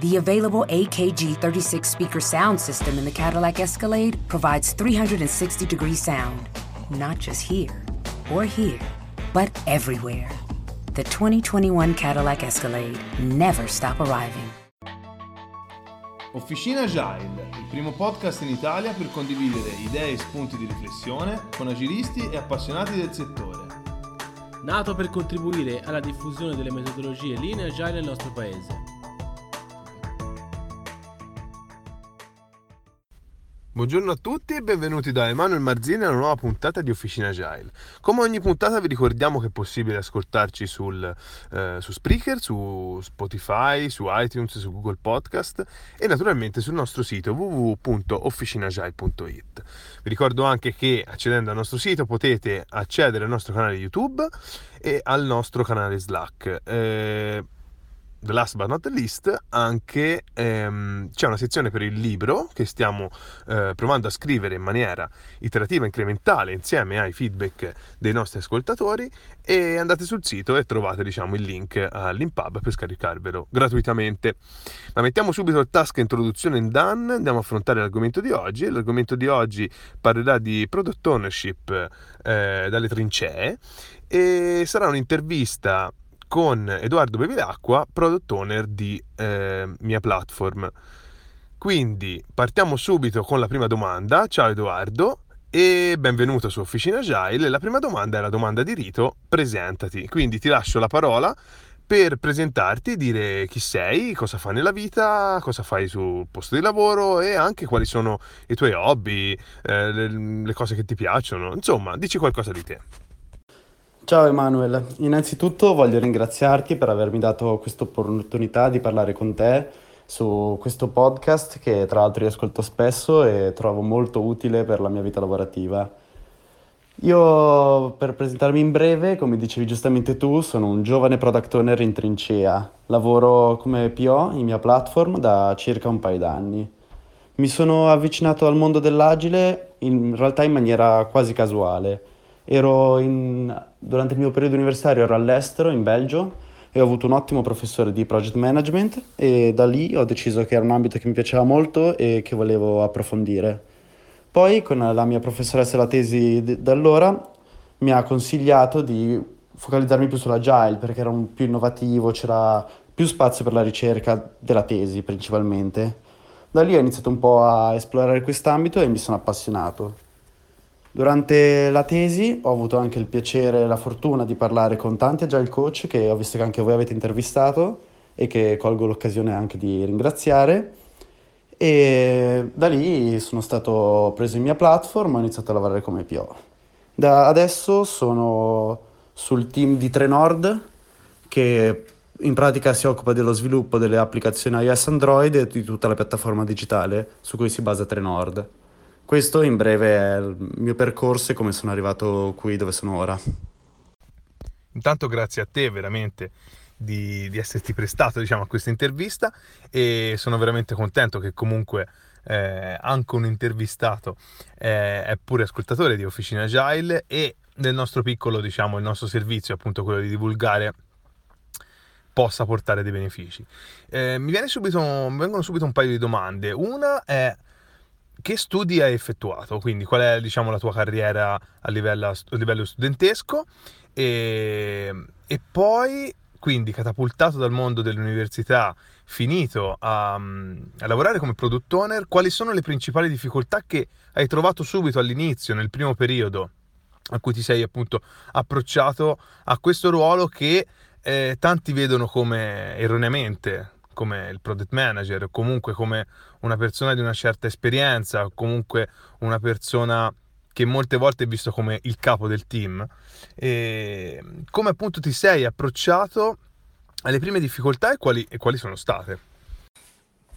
The available AKG 36 speaker sound system in the Cadillac Escalade provides 360 degree sound, not just here or here, but everywhere. The 2021 Cadillac Escalade never stop arriving. Officina Agile, il primo podcast in Italia per condividere idee e spunti di riflessione con agilisti e appassionati del settore. Nato per contribuire alla diffusione delle metodologie linee agile nel nostro paese. Buongiorno a tutti e benvenuti da Emanuele Marzini a una nuova puntata di Officina Agile. Come ogni puntata vi ricordiamo che è possibile ascoltarci sul, eh, su Spreaker, su Spotify, su iTunes, su Google Podcast e naturalmente sul nostro sito www.officinagile.it. Vi ricordo anche che accedendo al nostro sito potete accedere al nostro canale YouTube e al nostro canale Slack. Eh, the last but not least, anche ehm, c'è una sezione per il libro che stiamo eh, provando a scrivere in maniera iterativa, incrementale, insieme ai feedback dei nostri ascoltatori e andate sul sito e trovate diciamo, il link all'Impub per scaricarvelo gratuitamente. Ma mettiamo subito il task introduzione in done, andiamo a affrontare l'argomento di oggi. L'argomento di oggi parlerà di product ownership eh, dalle trincee e sarà un'intervista con Edoardo Bevilacqua, product owner di eh, Mia Platform. Quindi partiamo subito con la prima domanda. Ciao Edoardo e benvenuto su Officina Agile. La prima domanda è la domanda di rito, presentati. Quindi ti lascio la parola per presentarti, dire chi sei, cosa fai nella vita, cosa fai sul posto di lavoro e anche quali sono i tuoi hobby, eh, le, le cose che ti piacciono. Insomma, dici qualcosa di te. Ciao Emanuele, innanzitutto voglio ringraziarti per avermi dato questa opportunità di parlare con te su questo podcast che tra l'altro io ascolto spesso e trovo molto utile per la mia vita lavorativa. Io, per presentarmi in breve, come dicevi giustamente tu, sono un giovane product owner in trincea. Lavoro come PO in mia platform da circa un paio d'anni. Mi sono avvicinato al mondo dell'agile in realtà in maniera quasi casuale in, durante il mio periodo universitario ero all'estero, in Belgio, e ho avuto un ottimo professore di project management e da lì ho deciso che era un ambito che mi piaceva molto e che volevo approfondire. Poi con la mia professoressa della tesi da allora mi ha consigliato di focalizzarmi più sull'agile perché era più innovativo, c'era più spazio per la ricerca della tesi principalmente. Da lì ho iniziato un po' a esplorare quest'ambito e mi sono appassionato. Durante la tesi ho avuto anche il piacere e la fortuna di parlare con tanti agile coach che ho visto che anche voi avete intervistato e che colgo l'occasione anche di ringraziare. E da lì sono stato preso in mia platform e ho iniziato a lavorare come PO. Da adesso sono sul team di Trenord che in pratica si occupa dello sviluppo delle applicazioni iOS Android e di tutta la piattaforma digitale su cui si basa Trenord. Questo in breve è il mio percorso e come sono arrivato qui dove sono ora. Intanto grazie a te veramente di, di esserti prestato diciamo, a questa intervista e sono veramente contento che comunque eh, anche un intervistato eh, è pure ascoltatore di Officina Agile e del nostro piccolo, diciamo, il nostro servizio, appunto quello di divulgare possa portare dei benefici. Eh, mi, subito, mi vengono subito un paio di domande. Una è che studi hai effettuato? Quindi qual è diciamo, la tua carriera a livello, a livello studentesco? E, e, poi, quindi catapultato dal mondo dell'università, finito a, a, lavorare come product owner, quali sono le principali difficoltà che hai trovato subito all'inizio, nel primo periodo a cui ti sei appunto approcciato a questo ruolo che eh, tanti vedono come erroneamente come il product manager, comunque come una persona di una certa esperienza, comunque una persona che molte volte è visto come il capo del team. E come appunto ti sei approcciato alle prime difficoltà e quali, e quali sono state?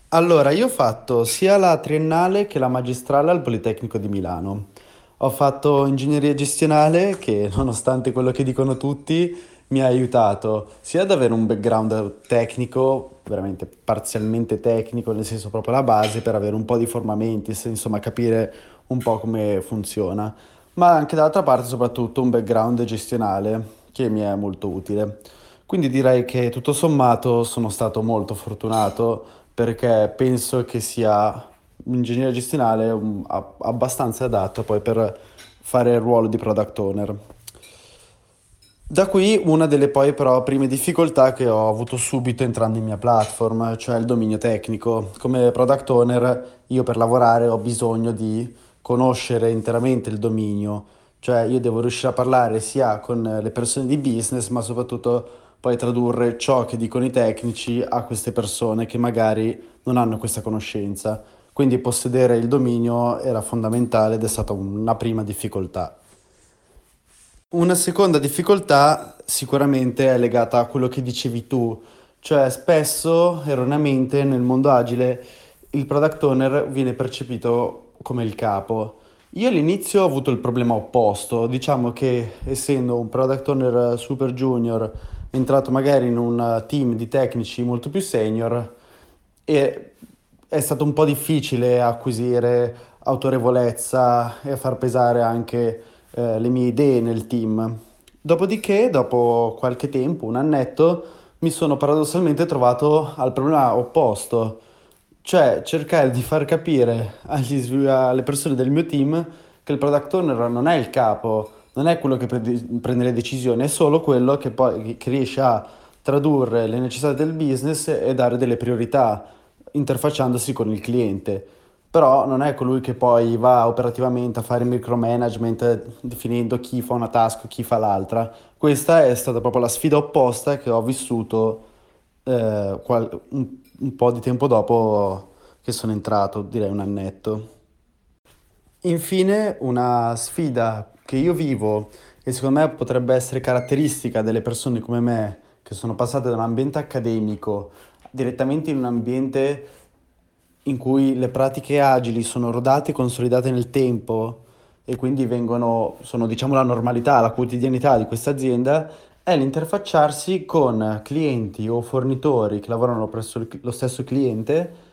Allora, io ho fatto sia la triennale che la magistrale al Politecnico di Milano. Ho fatto ingegneria gestionale che, nonostante quello che dicono tutti, mi ha aiutato sia ad avere un background tecnico, veramente parzialmente tecnico, nel senso proprio la base per avere un po' di formamenti, insomma capire un po' come funziona, ma anche dall'altra parte soprattutto un background gestionale che mi è molto utile. Quindi direi che tutto sommato sono stato molto fortunato perché penso che sia un ingegnere gestionale a, abbastanza adatto poi per fare il ruolo di product owner. Da qui una delle poi però prime difficoltà che ho avuto subito entrando in mia platform, cioè il dominio tecnico. Come product owner io per lavorare ho bisogno di conoscere interamente il dominio, cioè io devo riuscire a parlare sia con le persone di business ma soprattutto poi tradurre ciò che dicono i tecnici a queste persone che magari non hanno questa conoscenza. Quindi possedere il dominio era fondamentale ed è stata una prima difficoltà. Una seconda difficoltà sicuramente è legata a quello che dicevi tu, cioè spesso erroneamente nel mondo agile il product owner viene percepito come il capo. Io all'inizio ho avuto il problema opposto, diciamo che essendo un product owner super junior, entrato magari in un team di tecnici molto più senior è stato un po' difficile acquisire autorevolezza e far pesare anche eh, le mie idee nel team. Dopodiché, dopo qualche tempo, un annetto, mi sono paradossalmente trovato al problema opposto, cioè cercare di far capire agli, alle persone del mio team che il product owner non è il capo, non è quello che prende le decisioni, è solo quello che poi che riesce a tradurre le necessità del business e dare delle priorità interfacciandosi con il cliente, però non è colui che poi va operativamente a fare micromanagement definendo chi fa una task, chi fa l'altra. Questa è stata proprio la sfida opposta che ho vissuto eh, qual- un, un po' di tempo dopo che sono entrato, direi un annetto. Infine, una sfida che io vivo e secondo me potrebbe essere caratteristica delle persone come me che sono passate da un ambiente accademico direttamente in un ambiente in cui le pratiche agili sono rodate e consolidate nel tempo e quindi vengono, sono diciamo la normalità, la quotidianità di questa azienda, è l'interfacciarsi con clienti o fornitori che lavorano presso lo stesso cliente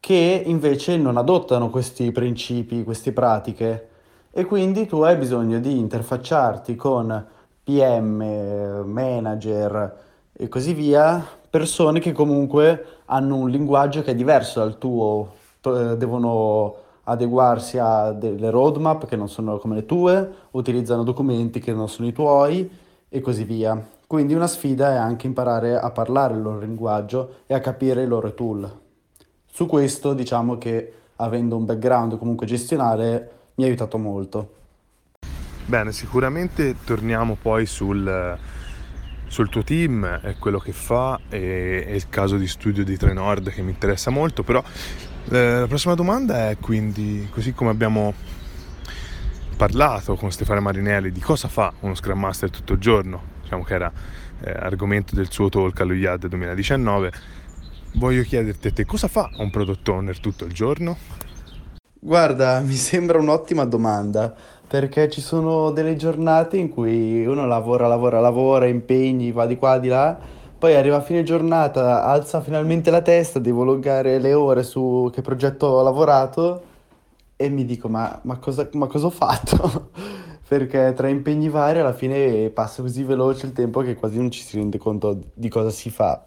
che invece non adottano questi principi, queste pratiche. E quindi tu hai bisogno di interfacciarti con PM, manager e così via persone che comunque hanno un linguaggio che è diverso dal tuo, eh, devono adeguarsi a delle roadmap che non sono come le tue, utilizzano documenti che non sono i tuoi e così via. Quindi una sfida è anche imparare a parlare il loro linguaggio e a capire i loro tool. Su questo diciamo che avendo un background comunque gestionale mi ha aiutato molto. Bene, sicuramente torniamo poi sul, sul tuo team e quello che fa e, e, il caso di studio di Trenord che mi interessa molto, però eh, la prossima domanda è quindi, così come abbiamo parlato con Stefano Marinelli di cosa fa uno Scrum Master tutto il giorno, diciamo che era eh, argomento del suo talk allo IAD 2019, voglio chiederti a te cosa fa un product owner tutto il giorno? Guarda, mi sembra un'ottima domanda perché ci sono delle giornate in cui uno lavora, lavora, lavora, impegni, va di qua, di là, poi arriva a fine giornata, alza finalmente la testa, devo loggare le ore su che progetto ho lavorato e mi dico ma, ma, cosa, ma cosa ho fatto? perché tra impegni vari alla fine passa così veloce il tempo che quasi non ci si rende conto di cosa si fa.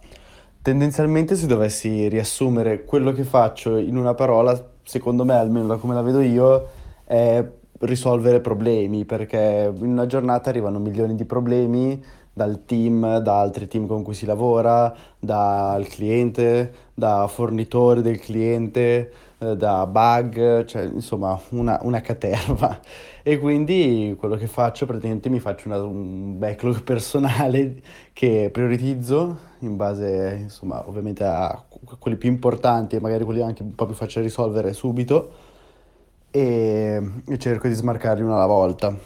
Tendenzialmente se dovessi riassumere quello che faccio in una parola, secondo me, almeno da come la vedo io, è risolvere problemi, perché in una giornata arrivano milioni di problemi dal team, da altri team con cui si lavora, dal cliente, da fornitori del cliente, eh, da bug, cioè insomma una, una caterva. E quindi quello che faccio praticamente mi faccio una, un backlog personale che prioritizzo in base insomma ovviamente a quelli più importanti e magari quelli anche un po' più facili da risolvere subito e, cerco di smarcarli una alla volta.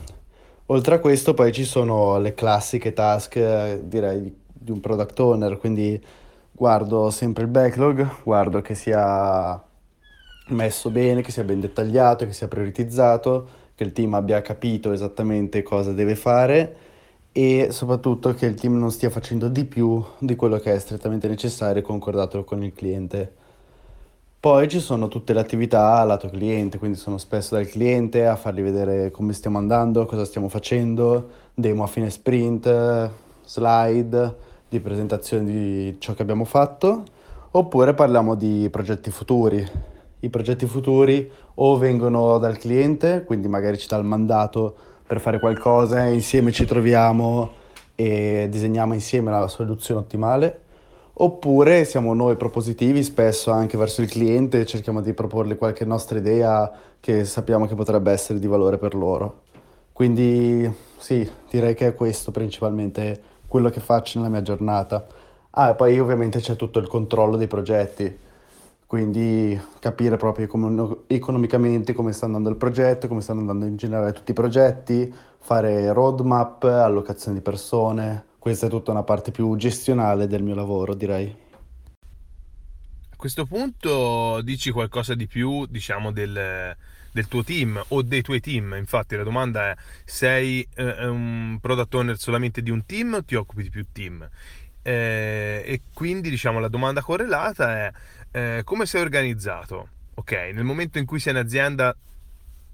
Oltre a questo poi ci sono le classiche task direi di un product owner, quindi guardo sempre il backlog, guardo che sia messo bene, che sia ben dettagliato, che sia prioritizzato, che il team abbia capito esattamente cosa deve fare e soprattutto che il team non stia facendo di più di quello che è strettamente necessario e concordato con il cliente. Poi ci sono tutte le attività lato cliente, quindi sono spesso dal cliente a fargli vedere come stiamo andando, cosa stiamo facendo, demo a fine sprint, slide di presentazione di ciò che abbiamo fatto, oppure parliamo di progetti futuri. I progetti futuri o vengono dal cliente, quindi magari ci dà il mandato per fare qualcosa insieme ci troviamo e disegniamo insieme la soluzione ottimale, oppure siamo noi propositivi spesso anche verso il cliente e cerchiamo di proporgli qualche nostra idea che sappiamo che potrebbe essere di valore per loro. Quindi sì, direi che è questo principalmente quello che faccio nella mia giornata. Ah, e poi ovviamente c'è tutto il controllo dei progetti, quindi capire proprio come, economicamente come sta andando il progetto, come stanno andando in generale tutti i progetti, fare roadmap, allocazione di persone. Questa è tutta una parte più gestionale del mio lavoro, direi. A questo punto dici qualcosa di più, diciamo, del, del tuo team o dei tuoi team. Infatti la domanda è, sei eh, un product owner solamente di un team o ti occupi di più team? Eh, e quindi diciamo la domanda correlata è eh, come sei organizzato? Ok, nel momento in cui sei in azienda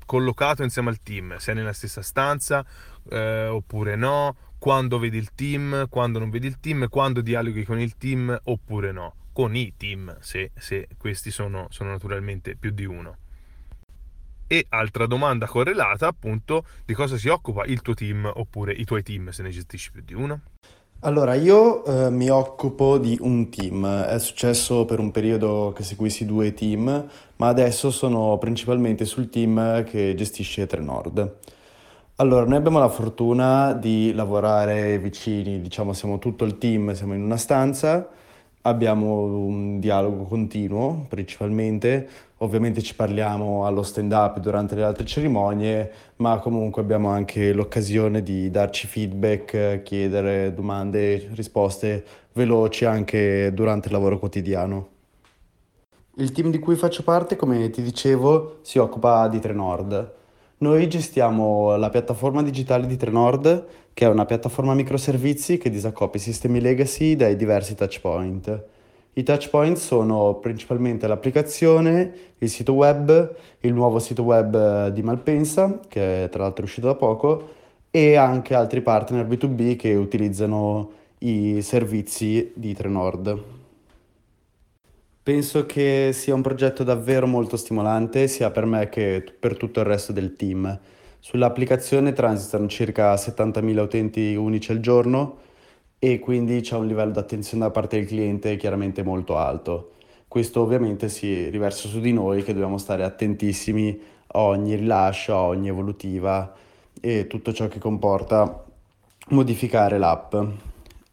collocato insieme al team, sei nella stessa stanza eh, oppure no, quando vedi il team, quando non vedi il team, quando dialoghi con il team oppure no, con i team se, se questi sono, sono naturalmente più di uno. E altra domanda correlata appunto di cosa si occupa il tuo team oppure i tuoi team se ne gestisci più di uno. Allora, io eh, mi occupo di un team. È successo per un periodo che seguissi due team, ma adesso sono principalmente sul team che gestisce Trenord. Allora, noi abbiamo la fortuna di lavorare vicini, diciamo siamo tutto il team, siamo in una stanza Abbiamo un dialogo continuo principalmente, ovviamente ci parliamo allo stand-up durante le altre cerimonie, ma comunque abbiamo anche l'occasione di darci feedback, chiedere domande, risposte veloci anche durante il lavoro quotidiano. Il team di cui faccio parte, come ti dicevo, si occupa di Trenord. Noi gestiamo la piattaforma digitale di Trenord, che è una piattaforma microservizi che disaccopia i sistemi legacy dai diversi touchpoint. I touchpoint sono principalmente l'applicazione, il sito web, il nuovo sito web eh, di Malpensa, che tra l'altro è uscito da poco, e anche altri partner B2B che utilizzano i servizi di Trenord. Penso che sia un progetto davvero molto stimolante sia per me che per tutto il resto del team. Sull'applicazione transitano circa 70.000 utenti unici al giorno e quindi c'è un livello di attenzione da parte del cliente chiaramente molto alto. Questo ovviamente si riversa su di noi che dobbiamo stare attentissimi a ogni rilascio, a ogni evolutiva e tutto ciò che comporta modificare l'app.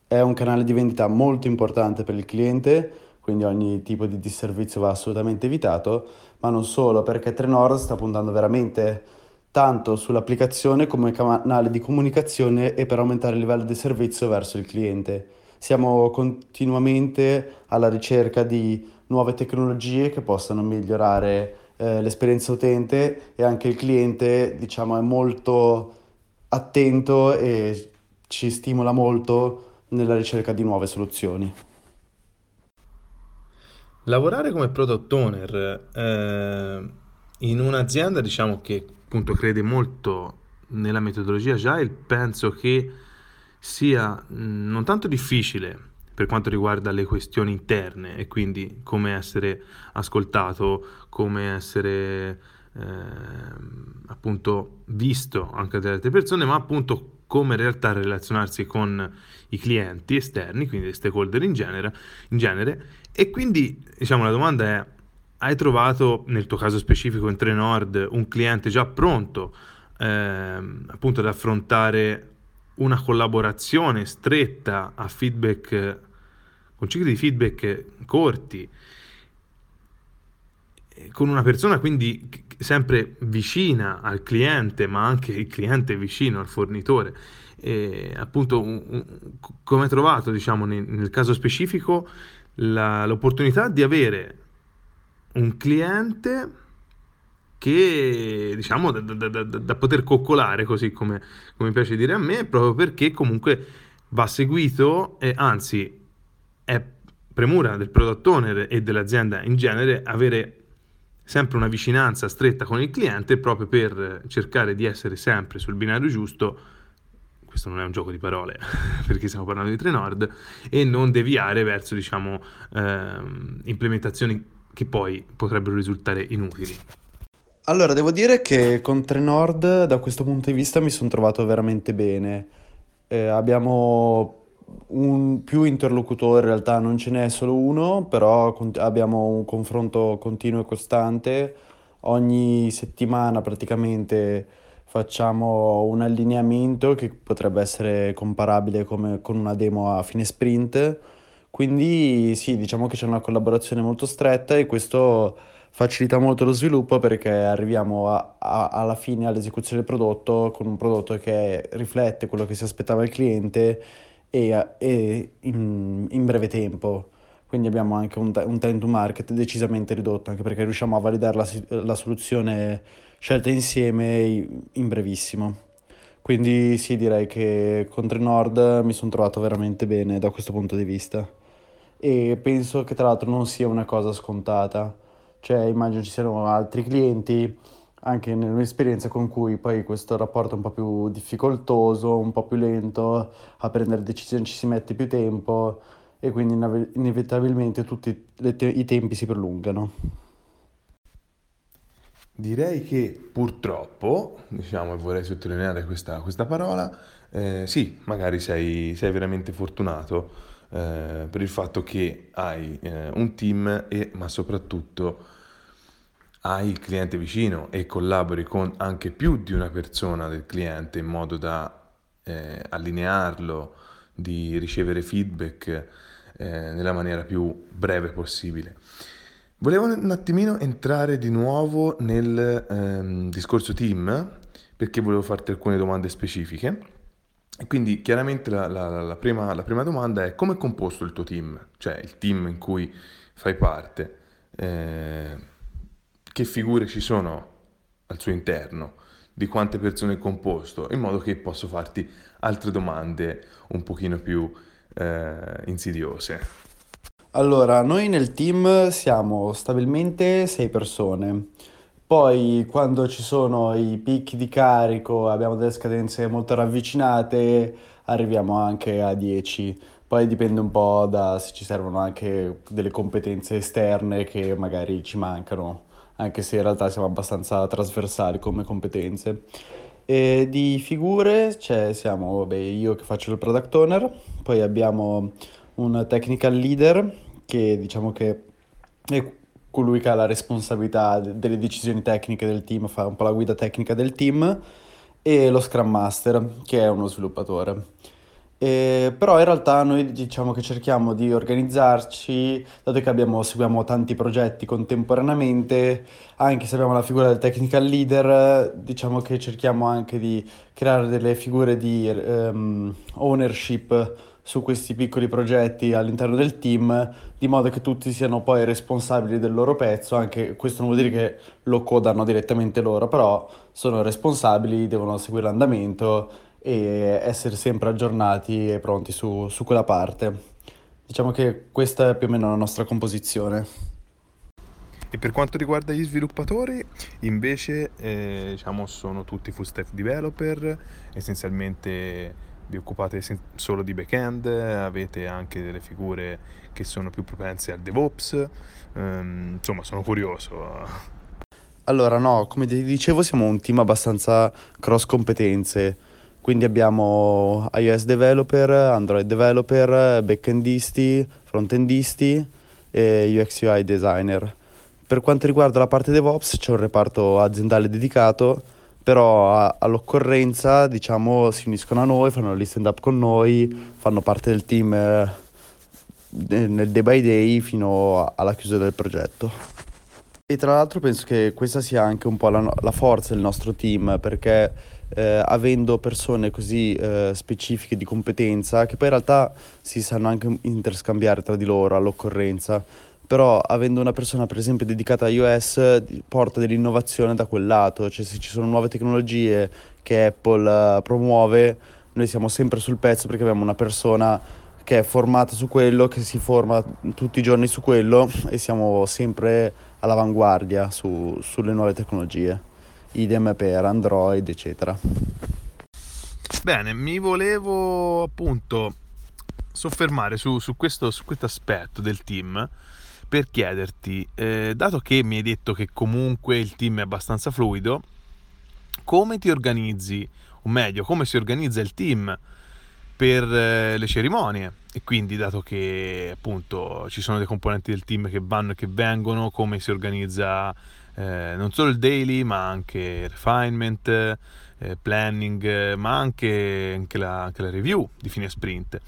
È un canale di vendita molto importante per il cliente quindi ogni tipo di disservizio va assolutamente evitato, ma non solo, perché Trenord sta puntando veramente tanto sull'applicazione come canale di comunicazione e per aumentare il livello di servizio verso il cliente. Siamo continuamente alla ricerca di nuove tecnologie che possano migliorare eh, l'esperienza utente e anche il cliente, diciamo, è molto attento e ci stimola molto nella ricerca di nuove soluzioni. Lavorare come product owner eh, in un'azienda, diciamo che appunto crede molto nella metodologia agile, penso che sia mm, non tanto difficile per quanto riguarda le questioni interne e quindi come essere ascoltato, come essere eh, appunto visto anche dalle altre persone, ma appunto come in realtà relazionarsi con i clienti esterni, quindi stakeholder in genere, in genere. E quindi diciamo la domanda è, hai trovato nel tuo caso specifico in Trenord un cliente già pronto eh, appunto ad affrontare una collaborazione stretta a feedback con cicli di feedback corti con una persona quindi sempre vicina al cliente, ma anche il cliente vicino al fornitore. E appunto, un, un, come hai trovato, diciamo, nel, nel caso specifico, la, l'opportunità di avere un cliente che diciamo da, da, da, da, poter coccolare così come, come piace dire a me proprio perché comunque va seguito e anzi è premura del product owner e dell'azienda in genere avere sempre una vicinanza stretta con il cliente proprio per cercare di essere sempre sul binario giusto questo non è un gioco di parole perché stiamo parlando di Trenord, e non deviare verso diciamo, ehm, implementazioni che poi potrebbero risultare inutili. Allora, devo dire che con Trenord da questo punto di vista mi sono trovato veramente bene. Eh, abbiamo un più interlocutore, in realtà non ce n'è solo uno, però con- abbiamo un confronto continuo e costante. Ogni settimana praticamente facciamo un allineamento che potrebbe essere comparabile come con una demo a fine sprint. Quindi sì, diciamo che c'è una collaborazione molto stretta e questo facilita molto lo sviluppo perché arriviamo a- a- alla fine all'esecuzione del prodotto con un prodotto che riflette quello che si aspettava il cliente e, e in, in breve tempo. Quindi abbiamo anche un, un time to market decisamente ridotto, anche perché riusciamo a validare la, la soluzione scelta insieme in brevissimo. Quindi sì, direi che con Trenord mi sono trovato veramente bene da questo punto di vista. E penso che tra l'altro non sia una cosa scontata. Cioè, immagino ci siano altri clienti, anche nella mia esperienza, con cui poi questo rapporto è un po' più difficoltoso, un po' più lento, a prendere decisioni ci si mette più tempo e quindi inevitabilmente tutti te- i tempi si prolungano. Direi che purtroppo, diciamo, e vorrei sottolineare questa, questa parola, eh, sì, magari sei, sei veramente fortunato eh, per il fatto che hai eh, un team e, ma soprattutto hai il cliente vicino e collabori con anche più di una persona del cliente in modo da eh, allinearlo, di ricevere feedback eh, nella maniera più breve possibile. Volevo un attimino entrare di nuovo nel ehm, discorso team, perché volevo farti alcune domande specifiche. Quindi chiaramente la, la, la, prima, la, prima, domanda è come è composto il tuo team, cioè il team in cui fai parte, eh, che figure ci sono al suo interno, di quante persone è composto, in modo che posso farti altre domande un pochino più eh, insidiose. Allora, noi nel team siamo stabilmente sei persone. Poi quando ci sono i picchi di carico, abbiamo delle scadenze molto ravvicinate, arriviamo anche a 10. Poi dipende un po' da se ci servono anche delle competenze esterne che magari ci mancano, anche se in realtà siamo abbastanza trasversali come competenze. E di figure, cioè siamo vabbè, io che faccio il product owner, poi abbiamo un technical leader che diciamo che è colui che ha la responsabilità delle decisioni tecniche del team, fa un po' la guida tecnica del team, e lo Scrum Master, che è uno sviluppatore. E, però in realtà noi diciamo che cerchiamo di organizzarci, dato che abbiamo, seguiamo tanti progetti contemporaneamente, anche se abbiamo la figura del technical leader, diciamo che cerchiamo anche di creare delle figure di um, ownership su questi piccoli progetti all'interno del team, di modo che tutti siano poi responsabili del loro pezzo, anche questo non vuol dire che lo codano direttamente loro, però sono responsabili, devono seguire l'andamento e essere sempre aggiornati e pronti su, su quella parte. Diciamo che questa è più o meno la nostra composizione. E per quanto riguarda gli sviluppatori, invece, eh, diciamo, sono tutti full stack developer, essenzialmente vi occupate solo di back-end, avete anche delle figure che sono più propense al DevOps, um, insomma sono curioso. Allora no, come ti dicevo siamo un team abbastanza cross competenze, quindi abbiamo iOS developer, Android developer, backendisti, frontendisti e UX UI designer. Per quanto riguarda la parte DevOps c'è un reparto aziendale dedicato però a, all'occorrenza diciamo si uniscono a noi, fanno gli stand up con noi, fanno parte del team eh, nel day by day fino alla chiusura del progetto. E tra l'altro penso che questa sia anche un po' la, la forza del nostro team perché eh, avendo persone così eh, specifiche di competenza che poi in realtà si sanno anche interscambiare tra di loro all'occorrenza però avendo una persona per esempio dedicata a iOS porta dell'innovazione da quel lato, cioè se ci sono nuove tecnologie che Apple uh, promuove, noi siamo sempre sul pezzo perché abbiamo una persona che è formata su quello, che si forma tutti i giorni su quello e siamo sempre all'avanguardia su, sulle nuove tecnologie, idem per Android eccetera. Bene, mi volevo appunto soffermare su, su questo aspetto del team per chiederti, eh, dato che mi hai detto che comunque il team è abbastanza fluido, come ti organizzi, o meglio, come si organizza il team per eh, le cerimonie? E quindi dato che appunto ci sono dei componenti del team che vanno e che vengono, come si organizza eh, non solo il daily ma anche refinement, eh, planning, ma anche, anche, la, anche la review di fine sprint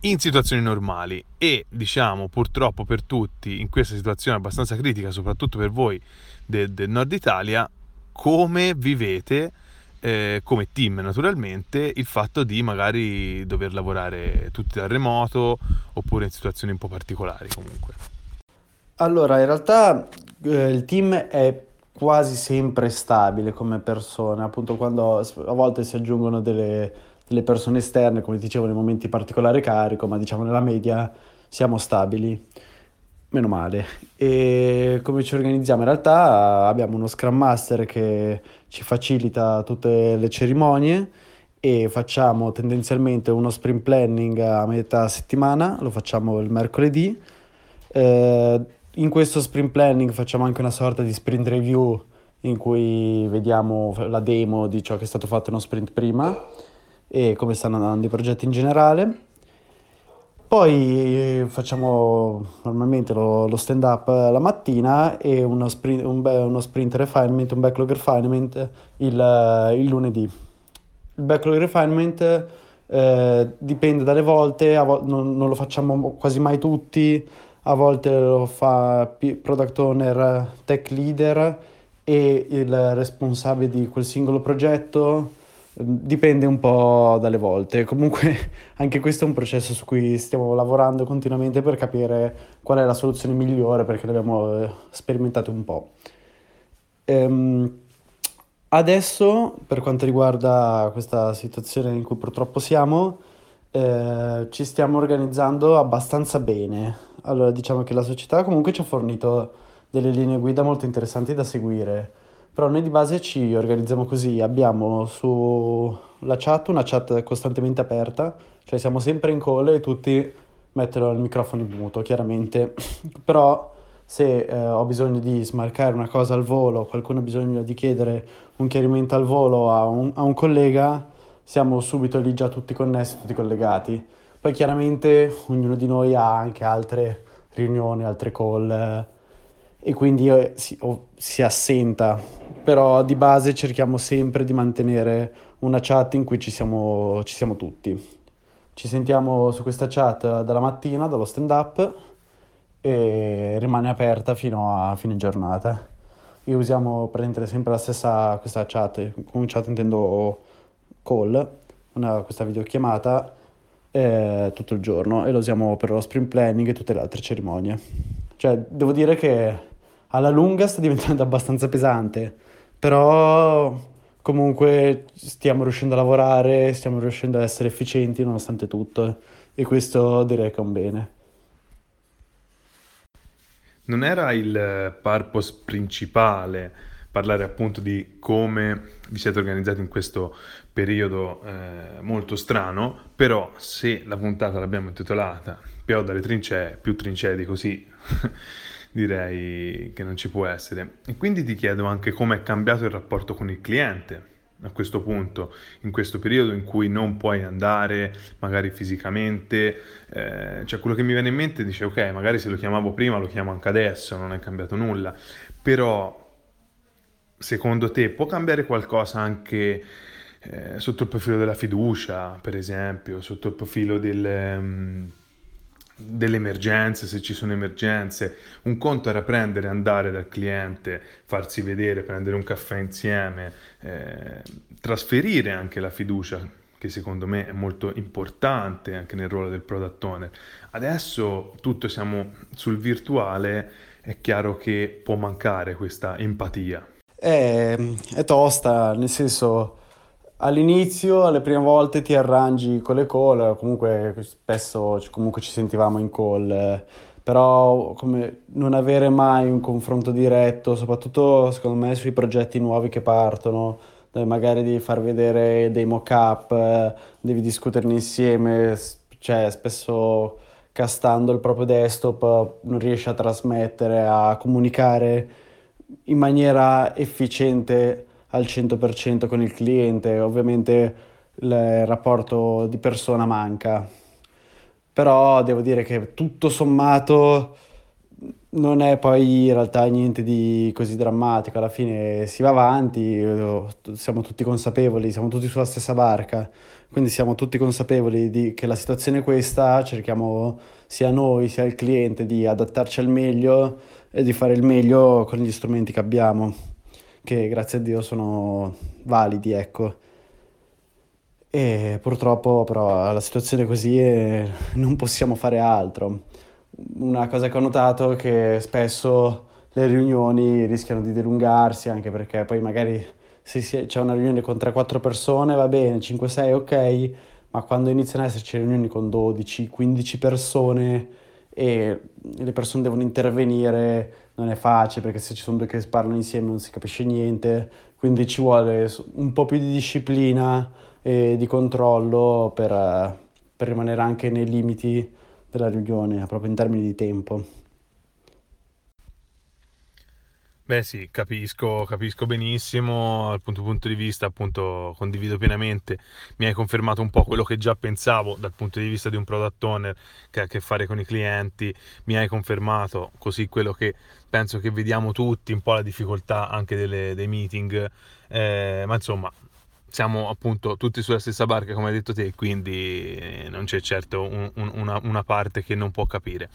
in situazioni normali e diciamo purtroppo per tutti in questa situazione abbastanza critica, soprattutto per voi del, del nord Italia, come vivete eh, come team naturalmente il fatto di magari dover lavorare tutti da remoto oppure in situazioni un po' particolari comunque. Allora, in realtà eh, il team è quasi sempre stabile come persone, appunto quando a volte si aggiungono delle delle persone esterne, come dicevo, nei momenti particolari carico, ma diciamo nella media siamo stabili. Meno male. E come ci organizziamo? In realtà abbiamo uno Scrum Master che ci facilita tutte le cerimonie e facciamo tendenzialmente uno sprint planning a metà settimana, lo facciamo il mercoledì. Eh, in questo sprint planning facciamo anche una sorta di sprint review in cui vediamo la demo di ciò che è stato fatto uno sprint prima e come stanno andando i progetti in generale. Poi facciamo normalmente lo, lo stand up la mattina e uno sprint, un, uno sprint refinement, un backlog refinement il, il lunedì. Il backlog refinement eh, dipende dalle volte, vo- non, non, lo facciamo quasi mai tutti, a volte lo fa product owner, tech leader e il responsabile di quel singolo progetto Dipende un po' dalle volte, comunque anche questo è un processo su cui stiamo lavorando continuamente per capire qual è la soluzione migliore perché l'abbiamo eh, sperimentato un po'. Ehm, adesso, per quanto riguarda questa situazione in cui purtroppo siamo, eh, ci stiamo organizzando abbastanza bene. Allora, diciamo che la società comunque ci ha fornito delle linee guida molto interessanti da seguire però noi di base ci organizziamo così, abbiamo sulla chat una chat costantemente aperta, cioè siamo sempre in call e tutti mettono il microfono in muto, chiaramente. Però se eh, ho bisogno di smarcare una cosa al volo, qualcuno ha bisogno di chiedere un chiarimento al volo a un, a un collega, siamo subito lì già tutti connessi, tutti collegati. Poi chiaramente ognuno di noi ha anche altre riunioni, altre call. E quindi eh, si, oh, si, assenta, però di base cerchiamo sempre di mantenere una chat in cui ci siamo, ci siamo tutti. Ci sentiamo su questa chat dalla mattina, dallo stand up e rimane aperta fino a fine giornata. E usiamo praticamente sempre la stessa questa chat, con chat intendo call, una, questa videochiamata eh, tutto il giorno e lo usiamo per lo sprint planning e tutte le altre cerimonie. Cioè, devo dire che alla lunga sta diventando abbastanza pesante, però comunque stiamo riuscendo a lavorare, stiamo riuscendo ad essere efficienti nonostante tutto e questo direi che è un bene. Non era il purpose principale parlare appunto di come vi siete organizzati in questo periodo eh, molto strano, però se la puntata l'abbiamo intitolata Più dalle trincee, più trincee di così direi che non ci può essere. E quindi ti chiedo anche come è cambiato il rapporto con il cliente a questo punto, in questo periodo in cui non puoi andare magari fisicamente, eh, cioè quello che mi viene in mente dice ok, magari se lo chiamavo prima lo chiamo anche adesso, non è cambiato nulla, però secondo te può cambiare qualcosa anche eh, sotto il profilo della fiducia, per esempio, sotto il profilo del... Um, delle emergenze, se ci sono emergenze. Un conto era prendere, andare dal cliente, farsi vedere, prendere un caffè insieme, eh, trasferire anche la fiducia, che secondo me è molto importante anche nel ruolo del product owner. Adesso tutto siamo sul virtuale, è chiaro che può mancare questa empatia. È, è tosta, nel senso All'inizio, alle prime volte ti arrangi con le call, comunque spesso comunque ci sentivamo in call, però come non avere mai un confronto diretto, soprattutto secondo me sui progetti nuovi che partono, dove magari devi far vedere dei mock-up, devi discuterne insieme, cioè spesso castando il proprio desktop non riesci a trasmettere, a comunicare in maniera efficiente al 100% con il cliente, ovviamente il rapporto di persona manca. Però devo dire che tutto sommato non è poi in realtà niente di così drammatico, alla fine si va avanti, siamo tutti consapevoli, siamo tutti sulla stessa barca, quindi siamo tutti consapevoli di, che la situazione è questa, cerchiamo sia noi sia il cliente di adattarci al meglio e di fare il meglio con gli strumenti che abbiamo, che grazie a Dio sono validi, ecco. E purtroppo però la situazione è così e non possiamo fare altro una cosa che ho notato è che spesso le riunioni rischiano di dilungarsi anche perché poi magari se c'è una riunione con 3-4 persone va bene, 5-6 ok, ma quando iniziano ad esserci riunioni con 12-15 persone e le persone devono intervenire non è facile perché se ci sono due che parlano insieme non si capisce niente, quindi ci vuole un po' più di disciplina e di controllo per, per rimanere anche nei limiti della riunione, proprio in termini di tempo. Beh sì, capisco, capisco benissimo, dal punto, punto di vista appunto condivido pienamente, mi hai confermato un po' quello che già pensavo dal punto di vista di un product owner che ha a che fare con i clienti, mi hai confermato così quello che penso che vediamo tutti, un po' la difficoltà anche delle, dei meeting, eh, ma insomma siamo appunto tutti sulla stessa barca come hai detto te, quindi non c'è certo un, un, una, una, parte che non può capire.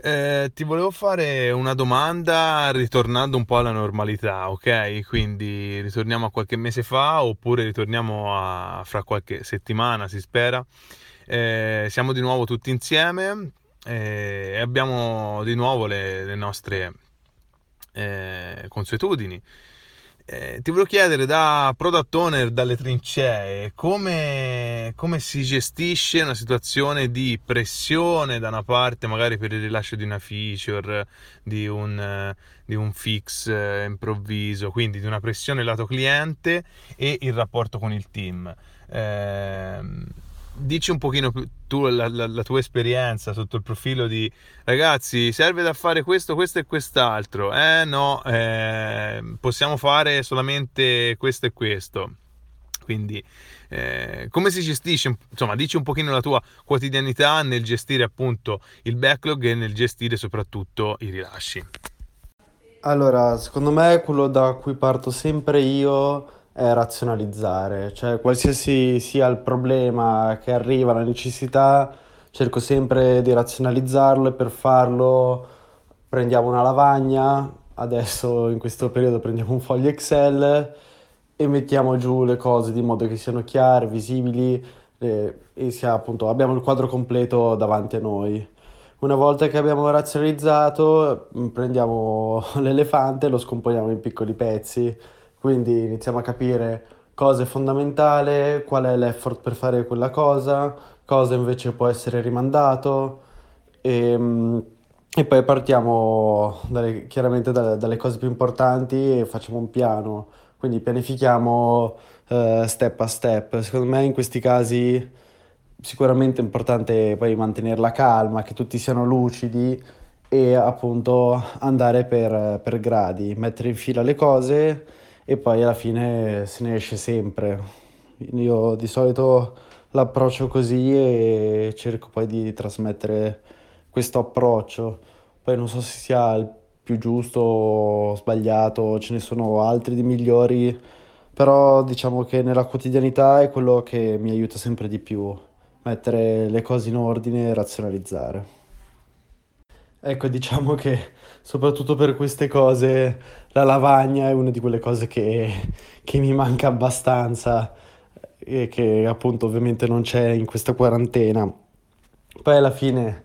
Eh, ti volevo fare una domanda ritornando un po' alla normalità, ok? Quindi ritorniamo a qualche mese fa oppure ritorniamo a fra qualche settimana, si spera. Eh, siamo di nuovo tutti insieme eh, e abbiamo di nuovo le, le nostre eh, consuetudini. Eh, ti volevo chiedere da product owner dalle trincee come, come, si gestisce una situazione di pressione da una parte magari per il rilascio di una feature, di un, di un fix eh, improvviso, quindi di una pressione lato cliente e il rapporto con il team. Eh, dici un pochino più tu la, la, la, tua esperienza sotto il profilo di ragazzi serve da fare questo questo e quest'altro. Eh no eh, possiamo fare solamente questo e questo. Quindi eh, come si gestisce insomma dici un pochino la tua quotidianità nel gestire appunto il backlog e nel gestire soprattutto i rilasci? Allora secondo me quello da cui parto sempre io è razionalizzare, cioè qualsiasi sia il problema che arriva, la necessità, cerco sempre di razionalizzarlo e per farlo prendiamo una lavagna, adesso in questo periodo prendiamo un foglio Excel e mettiamo giù le cose di modo che siano chiare, visibili eh, e sia appunto abbiamo il quadro completo davanti a noi. Una volta che abbiamo razionalizzato, prendiamo l'elefante e lo scomponiamo in piccoli pezzi quindi iniziamo a capire cosa è fondamentale, qual è l'effort per fare quella cosa, cosa invece può essere rimandato e, ehm, e poi partiamo dalle, chiaramente dalle, dalle, cose più importanti e facciamo un piano, quindi pianifichiamo uh, step a step. Secondo me in questi casi sicuramente è importante poi mantenere la calma, che tutti siano lucidi e appunto andare per, per gradi, mettere in fila le cose e poi alla fine se ne esce sempre. Io di solito l'approccio così e cerco poi di trasmettere questo approccio. Poi non so se sia il più giusto o sbagliato, ce ne sono altri di migliori, però diciamo che nella quotidianità è quello che mi aiuta sempre di più, mettere le cose in ordine e razionalizzare. Ecco, diciamo che soprattutto per queste cose la lavagna è una di quelle cose che, che mi manca abbastanza e che appunto ovviamente non c'è in questa quarantena. Poi alla fine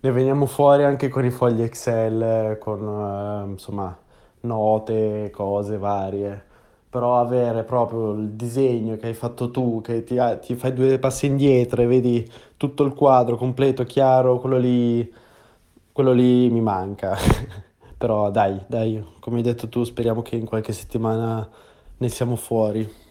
ne veniamo fuori anche con i fogli Excel, con uh, insomma note, cose varie. Però avere proprio il disegno che hai fatto tu, che ti, ti fai due passi indietro e vedi tutto il quadro completo, chiaro, quello lì quello lì mi manca. Però dai, dai, come hai detto tu, speriamo che in qualche settimana ne siamo fuori.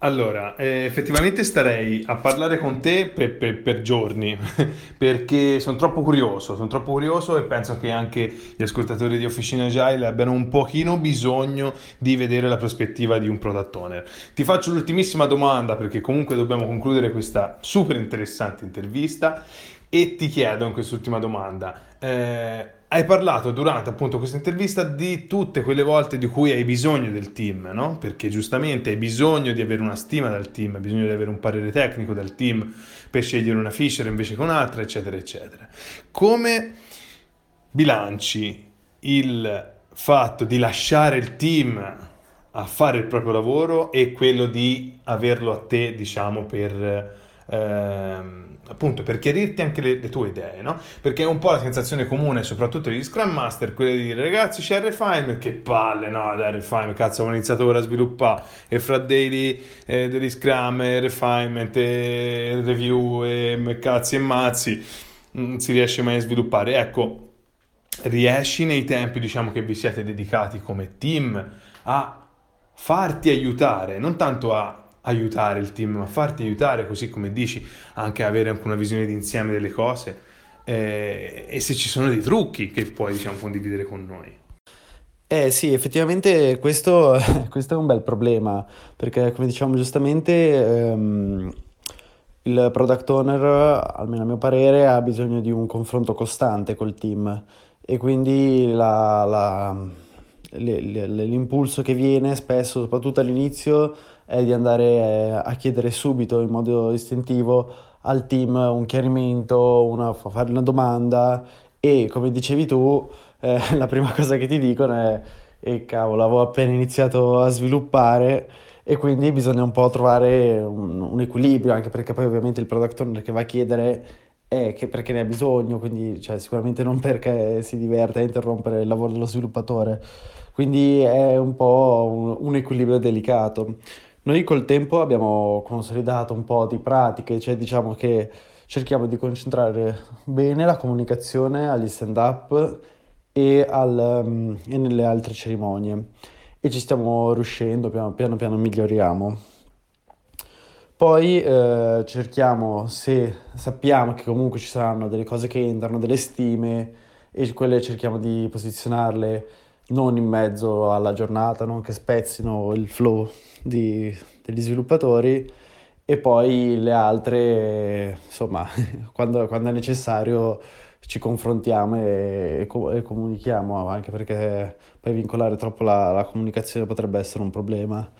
Allora, eh, effettivamente starei a parlare con te per, per- per giorni, perché sono troppo curioso, sono troppo curioso e penso che anche gli ascoltatori di Officina Agile abbiano un pochino bisogno di vedere la prospettiva di un product owner. Ti faccio l'ultimissima domanda, perché comunque dobbiamo concludere questa super interessante intervista, e ti chiedo in quest'ultima domanda, eh, hai parlato durante appunto questa intervista di tutte quelle volte di cui hai bisogno del team, no? Perché giustamente hai bisogno di avere una stima dal team, hai bisogno di avere un parere tecnico dal team per scegliere una feature invece che un'altra, eccetera, eccetera. Come bilanci il fatto di lasciare il team a fare il proprio lavoro e quello di averlo a te, diciamo, per... Ehm, appunto per chiarirti anche le, le, tue idee, no? Perché è un po' la sensazione comune, soprattutto degli Scrum Master, quella di dire ragazzi c'è il refinement, che palle, no, dai refinement, cazzo, ho iniziato ora a sviluppare e fra daily eh, degli Scrum, e refinement, e review, e cazzi e mazzi, non si riesce mai a sviluppare. Ecco, riesci nei tempi, diciamo, che vi siete dedicati come team a farti aiutare, non tanto a aiutare il team, ma farti aiutare, così come dici, anche avere anche una visione d'insieme delle cose eh, e se ci sono dei trucchi che puoi diciamo, condividere con noi. Eh sì, effettivamente questo, questo, è un bel problema, perché come diciamo giustamente ehm, il product owner, almeno a mio parere, ha bisogno di un confronto costante col team e quindi la, la, le, le, l'impulso che viene spesso, soprattutto all'inizio, è di andare eh, a chiedere subito in modo istintivo al team un chiarimento, una, fare una domanda e come dicevi tu, eh, la prima cosa che ti dicono è e cavolo, avevo appena iniziato a sviluppare e quindi bisogna un po' trovare un, un equilibrio, anche perché poi ovviamente il product owner che va a chiedere è perché ne ha bisogno, quindi cioè, sicuramente non perché si diverte a interrompere il lavoro dello sviluppatore. Quindi è un po' un, un equilibrio delicato. Noi col tempo abbiamo consolidato un po' di pratiche, cioè diciamo che cerchiamo di concentrare bene la comunicazione agli stand-up e, al, um, e nelle altre cerimonie e ci stiamo riuscendo, piano piano, piano miglioriamo. Poi eh, cerchiamo, se sappiamo che comunque ci saranno delle cose che entrano, delle stime, e quelle cerchiamo di posizionarle non in mezzo alla giornata, non che spezzino il flow di, degli sviluppatori e poi le altre, insomma, quando, quando è necessario ci confrontiamo e, e, e, comunichiamo, anche perché poi vincolare troppo la, la, comunicazione potrebbe essere un problema.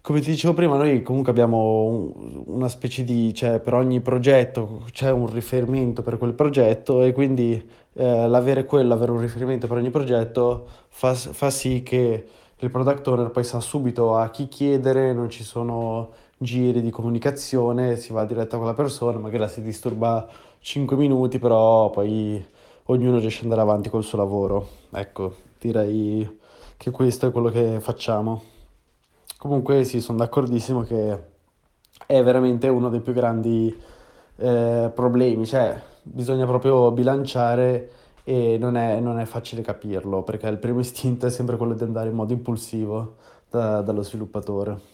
Come ti dicevo prima, noi comunque abbiamo un, una specie di, cioè per ogni progetto c'è un riferimento per quel progetto e quindi eh, l'avere quello, avere un riferimento per ogni progetto fa, fa sì che il product owner poi sa subito a chi chiedere, non ci sono giri di comunicazione, si va diretto con la persona, magari la si disturba 5 minuti, però poi ognuno riesce ad andare avanti col suo lavoro. Ecco, direi che questo è quello che facciamo. Comunque sì, sono d'accordissimo che è veramente uno dei più grandi eh, problemi, cioè bisogna proprio bilanciare e non è, non è facile capirlo perché il primo istinto è sempre quello di andare in modo impulsivo da, dallo sviluppatore.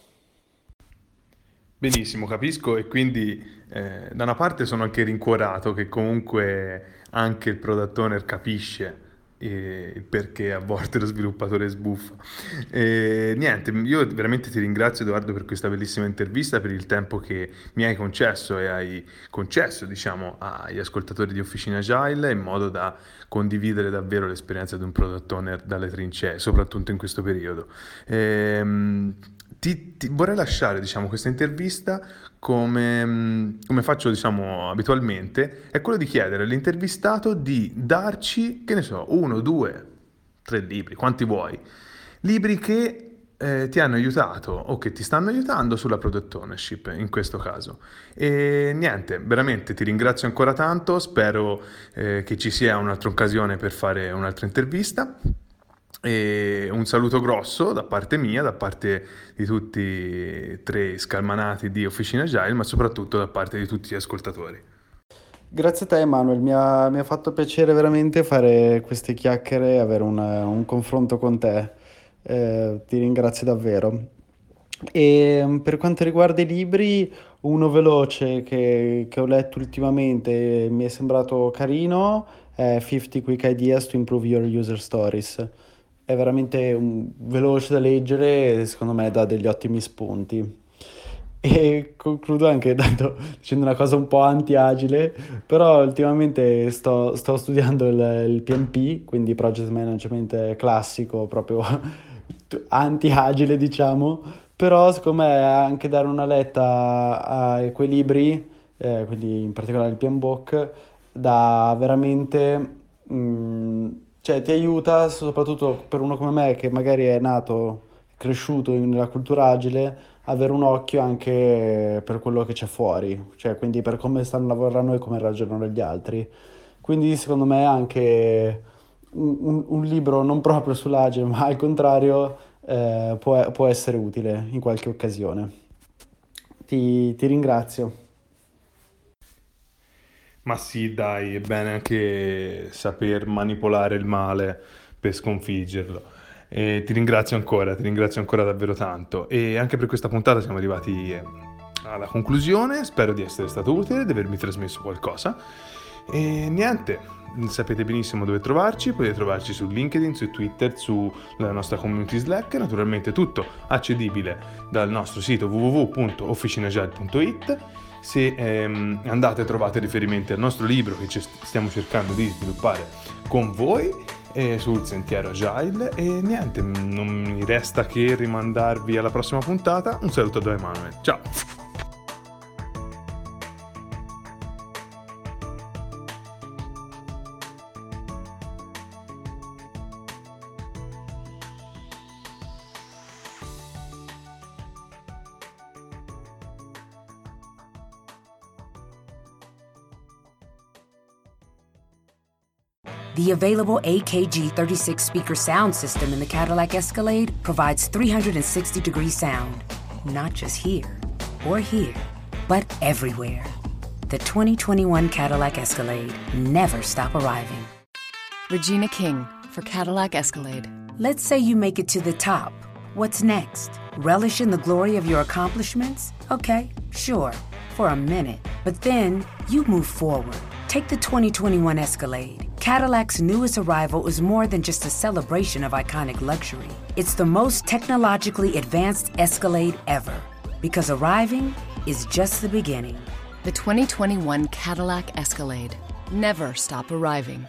Benissimo, capisco e quindi eh, da una parte sono anche rincuorato che comunque anche il product owner capisce e perché a volte lo sviluppatore sbuffa. E, niente, io veramente ti ringrazio Edoardo per questa bellissima intervista, per il tempo che mi hai concesso e hai concesso diciamo, agli ascoltatori di Officina Agile in modo da condividere davvero l'esperienza di un product owner dalle trincee, soprattutto in questo periodo. E, ti, ti, vorrei lasciare diciamo, questa intervista come, mm, come faccio diciamo, abitualmente, è quello di chiedere all'intervistato di darci, che ne so, uno, due, tre libri, quanti vuoi, libri che eh, ti hanno aiutato o che ti stanno aiutando sulla product ownership in questo caso. E niente, veramente ti ringrazio ancora tanto, spero eh, che ci sia un'altra occasione per fare un'altra intervista. E un saluto grosso da parte mia, da parte di tutti e tre scalmanati di Officina Agile, ma soprattutto da parte di tutti gli ascoltatori. Grazie a te Emanuele, mi ha, mi ha fatto piacere veramente fare queste chiacchiere e avere un, un confronto con te. eh, ti ringrazio davvero. E mm, per quanto riguarda i libri, uno veloce che, che ho letto ultimamente e mi è sembrato carino è 50 Quick Ideas to Improve Your User Stories. È veramente un, veloce da leggere e secondo me dà degli ottimi spunti. E concludo anche dando, dicendo una cosa un po' anti-agile, però ultimamente sto, sto studiando il, il, PMP, quindi Project Management classico, proprio anti-agile diciamo, però secondo me anche dare una letta a quei libri, eh, quindi in particolare il PMBOK, da veramente... Mh, mm, cioè ti aiuta soprattutto per uno come me che magari è nato, cresciuto nella cultura agile, avere un occhio anche per quello che c'è fuori, cioè quindi per come stanno lavorando e come ragionano gli altri. Quindi secondo me anche un, un, libro non proprio sull'agile, ma al contrario eh, può, può, essere utile in qualche occasione. Ti, ti ringrazio. Ma sì, dai, è bene anche saper manipolare il male per sconfiggerlo. E ti ringrazio ancora, ti ringrazio ancora davvero tanto. E anche per questa puntata siamo arrivati eh, alla conclusione. Spero di essere stato utile, di avermi trasmesso qualcosa. E niente, sapete benissimo dove trovarci, potete trovarci su LinkedIn, su Twitter, sulla nostra community Slack, naturalmente tutto accedibile dal nostro sito www.officinagile.it. Se ehm, andate trovate riferimenti al nostro libro che stiamo cercando di sviluppare con voi eh, sul sentiero agile e niente, non mi resta che rimandarvi alla prossima puntata. Un saluto da Emanuele, ciao! The available AKG 36 speaker sound system in the Cadillac Escalade provides 360 degree sound, not just here or here, but everywhere. The 2021 Cadillac Escalade never stop arriving. Regina King for Cadillac Escalade. Let's say you make it to the top. What's next? Relish in the glory of your accomplishments? Okay, sure, for a minute. But then you move forward. Take the 2021 Escalade. Cadillac's newest arrival is more than just a celebration of iconic luxury. It's the most technologically advanced Escalade ever. Because arriving is just the beginning. The 2021 Cadillac Escalade. Never stop arriving.